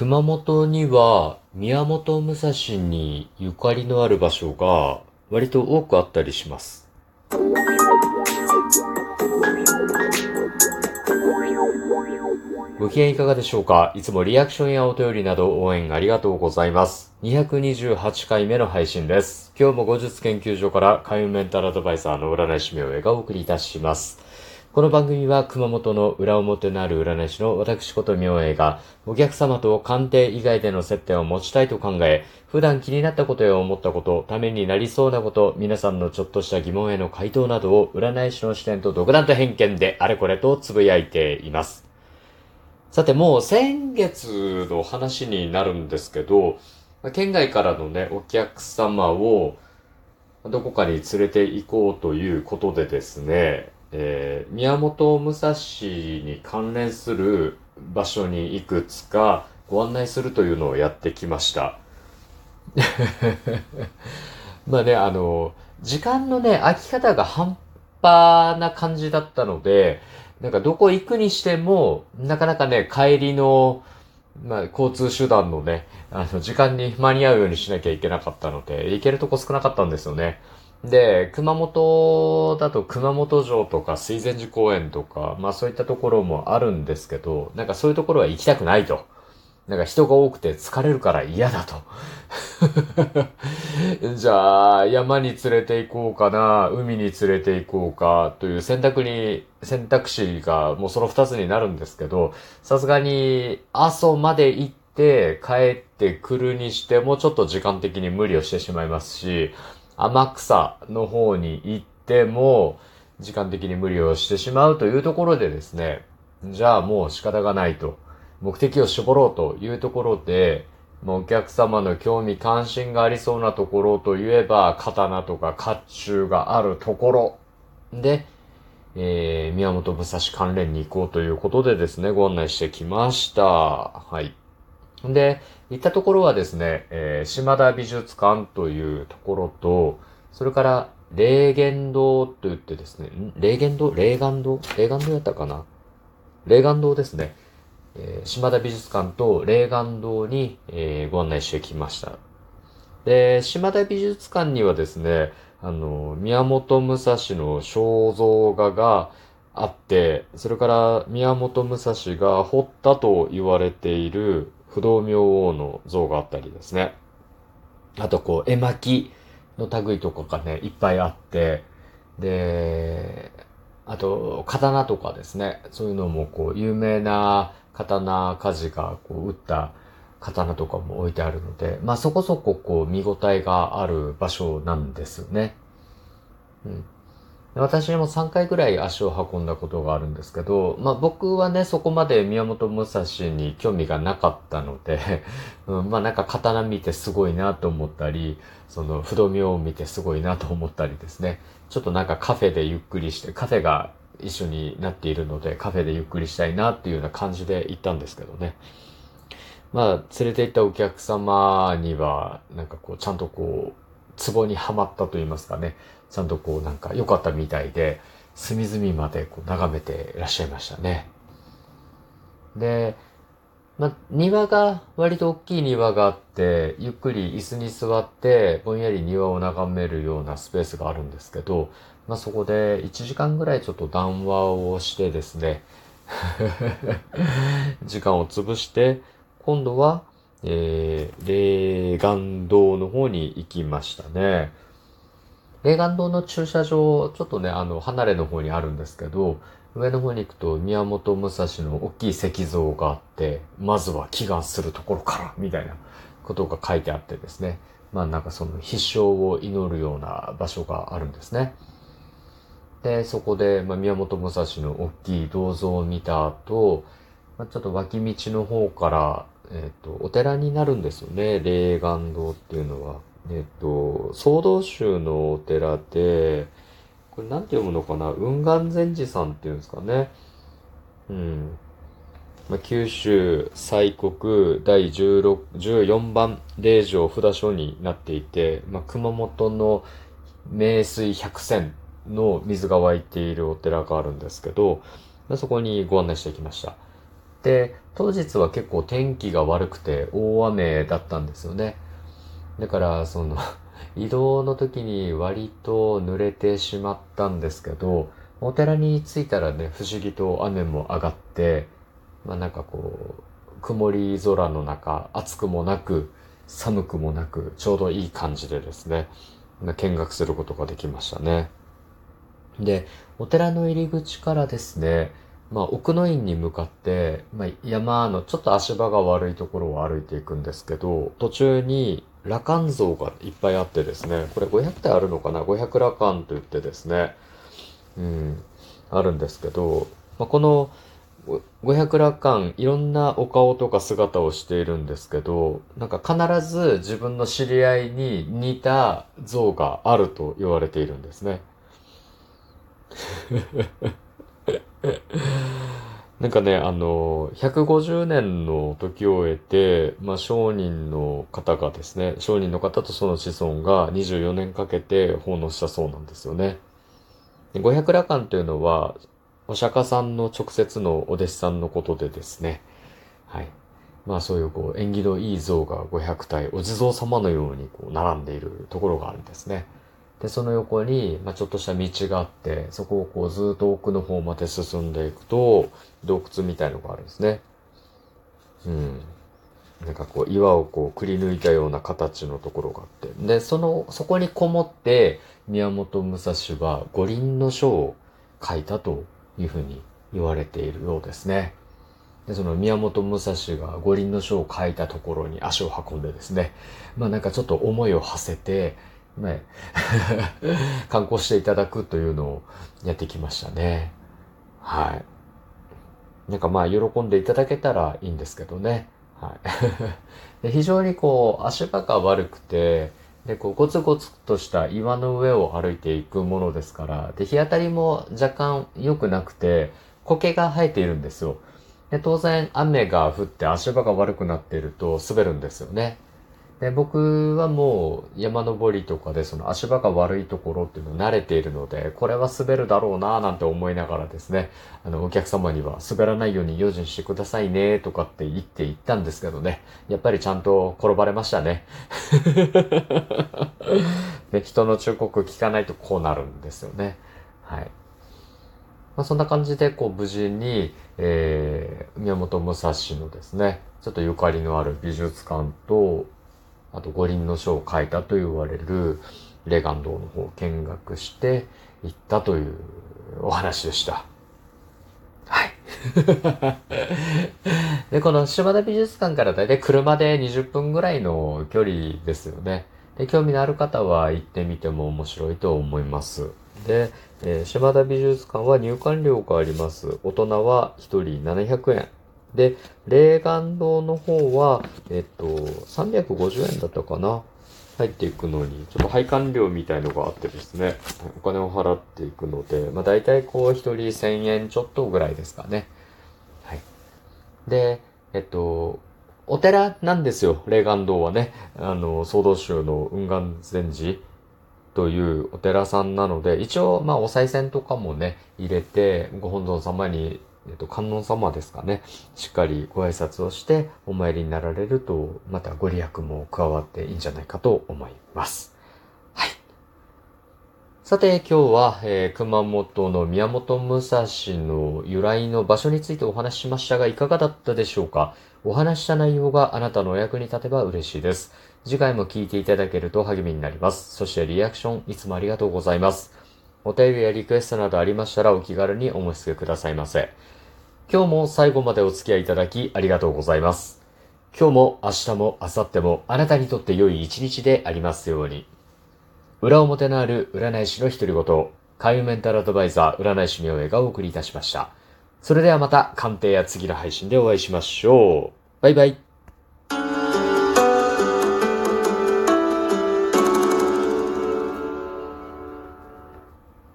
熊本には宮本武蔵にゆかりのある場所が割と多くあったりします。ご機嫌いかがでしょうか？いつもリアクションやお便りなど応援ありがとうございます。228回目の配信です。今日も後日研究所から開運メンタルアドバイザーの占い師名をがお送りいたします。この番組は熊本の裏表のある占い師の私こと明恵がお客様と鑑定以外での接点を持ちたいと考え、普段気になったことや思ったこと、ためになりそうなこと、皆さんのちょっとした疑問への回答などを占い師の視点と独断と偏見であれこれとつぶやいています。さてもう先月の話になるんですけど、県外からのね、お客様をどこかに連れて行こうということでですね、えー宮本武蔵に関連する場所にいくつかご案内するというのをやってきました。まあね、あの、時間のね、空き方が半端な感じだったので、なんかどこ行くにしても、なかなかね、帰りの、まあ、交通手段のね、あの、時間に間に合うようにしなきゃいけなかったので、行けるとこ少なかったんですよね。で、熊本だと熊本城とか水前寺公園とか、まあそういったところもあるんですけど、なんかそういうところは行きたくないと。なんか人が多くて疲れるから嫌だと。じゃあ、山に連れて行こうかな、海に連れて行こうかという選択に、選択肢がもうその二つになるんですけど、さすがに阿蘇まで行って帰ってくるにしてもちょっと時間的に無理をしてしまいますし、天草の方に行っても時間的に無理をしてしまうというところでですね、じゃあもう仕方がないと。目的を絞ろうというところで、もうお客様の興味関心がありそうなところといえば、刀とか甲冑があるところで、えー、宮本武蔵関連に行こうということでですね、ご案内してきました。はい。で、行ったところはですね、えー島田美術館というところと、それから、霊源堂と言ってですね、霊源堂？霊岩堂？霊岩堂やったかな？霊岩堂ですね。えー島田美術館と霊岩堂に、えーご案内してきました。で、島田美術館にはですね、あの、宮本武蔵の肖像画があって、それから宮本武蔵が彫ったと言われている不動明王の像があったりですね。あとこう、絵巻の類とかがね、いっぱいあって、で、あと、刀とかですね。そういうのもこう、有名な刀鍛冶がこう、打った刀とかも置いてあるので、まあそこそここう、見応えがある場所なんですね。うん。私も3回ぐらい足を運んだことがあるんですけど、まあ僕はね、そこまで宮本武蔵に興味がなかったので、うん、まあなんか刀見てすごいなと思ったり、その不動明を見てすごいなと思ったりですね。ちょっとなんかカフェでゆっくりして、カフェが一緒になっているので、カフェでゆっくりしたいなっていうような感じで行ったんですけどね。まあ、連れて行ったお客様には、なんかこう、ちゃんとこう、ツボにはまったと言いますかね。ちゃんとこう、なんか良かったみたいで、隅々までこう眺めていらっしゃいましたね。で、ま、庭が、割と大きい庭があって、ゆっくり椅子に座って、ぼんやり庭を眺めるようなスペースがあるんですけど、まあ、そこで1時間ぐらいちょっと談話をしてですね、時間を潰して、今度は、えー、霊岩堂の方に行きましたね。霊岩堂の駐車場、ちょっとね、あの、離れの方にあるんですけど、上の方に行くと宮本武蔵の大きい石像があって、まずは祈願するところから、みたいなことが書いてあってですね。まあなんかその必勝を祈るような場所があるんですね。で、そこで、まあ、宮本武蔵の大きい銅像を見た後、まあ、ちょっと脇道の方から、えっ、と、お寺になるんですよね。霊岩堂っていうのは。えっ、と、総道宗のお寺で、これなんて読むのかな？雲岩禅師さんっていうんですかね。うん。まあ、九州西国第16 14番霊場札所になっていて、まあ、熊本の名水百選の水が湧いているお寺があるんですけど、まあそこにご案内してきました。で、当日は結構天気が悪くて大雨だったんですよね。だから、その 移動の時に割と濡れてしまったんですけど、お寺に着いたらね、不思議と雨も上がって、まあなんかこう、曇り空の中、暑くもなく、寒くもなく、ちょうどいい感じでですね、見学することができましたね。で、お寺の入り口からですね、まあ、奥の院に向かって、まあ、山のちょっと足場が悪いところを歩いていくんですけど、途中に羅漢像がいっぱいあってですね、これ500体あるのかな ?500 羅漢と言ってですね、うん、あるんですけど、まあ、この500羅漢、いろんなお顔とか姿をしているんですけど、なんか必ず自分の知り合いに似た像があると言われているんですね。なんかね、あの、150年の時を経て、まあ、商人の方がですね、商人の方とその子孫が24年かけて奉納したそうなんですよね。500羅漢というのは、お釈迦さんの直接のお弟子さんのことでですね、はい。まあそういうこう縁起のいい像が500体、お地蔵様のようにこう並んでいるところがあるんですね。で、その横に、まあ、ちょっとした道があって、そこをこうずっと奥の方まで進んでいくと、洞窟みたいのがあるんですね。うん。なんかこう、岩をこう、くり抜いたような形のところがあって。で、その、そこにこもって、宮本武蔵は五輪の書を書いたというふうに言われているようですね。で、その宮本武蔵が五輪の書を書いたところに足を運んでですね、まあなんかちょっと思いを馳せて、ね、観光していただくというのをやってきましたね。はい。なんかまあ喜んでいただけたらいいんですけどね。はい。で非常にこう足場が悪くて、で、こうゴツゴツとした岩の上を歩いていくものですから、で、日当たりも若干良くなくて、苔が生えているんですよ。で、当然雨が降って足場が悪くなっていると滑るんですよね。で、僕はもう山登りとかでその足場が悪いところっていうの慣れているので、これは滑るだろうなぁなんて思いながらですね、あの、お客様には滑らないように用心してくださいねとかって言って言ったんですけどね、やっぱりちゃんと転ばれましたね。ね人の忠告聞かないとこうなるんですよね。はい。まあ、そんな感じで、こう、無事に、えー、宮本武蔵のですね、ちょっとゆかりのある美術館と、あと五輪の書を書いたと言われる霊岩堂の方を見学して行ったというお話でした。はい。で、この島田美術館からだいたい車で20分ぐらいの距離ですよね。で、興味のある方は行ってみても面白いと思います。で、えー、島田美術館は入館料があります。大人は1人700円。で、霊岩堂の方は、えっと、350円だったかな？入っていくのに、ちょっと配管料みたいのがあってですね、お金を払っていくので、まあ大体こう一人1000円ちょっとぐらいですかね。はい。で、えっと、お寺なんですよ、霊岩堂はね。あの、総道宗の雲岩禅寺というお寺さんなので、一応、まあ、お賽銭とかもね、入れて、ご本尊様にえっと、観音様ですかね、しっかりご挨拶をしてお参りになられると、またご利益も加わっていいんじゃないかと思います。はい。さて、今日は、えー、熊本の宮本武蔵の由来の場所についてお話ししましたが、いかがだったでしょうか？お話した内容があなたのお役に立てば嬉しいです。次回も聞いていただけると励みになります。そしてリアクションいつもありがとうございます。お便りやリクエストなどありましたらお気軽にお申し付けくださいませ。今日も最後までお付き合いいただきありがとうございます。今日も明日も明後日もあなたにとって良い一日でありますように。裏表のある占い師の独り言、海運メンタルアドバイザー占い師明恵がお送りいたしました。それではまた鑑定や次の配信でお会いしましょう。バイバイ。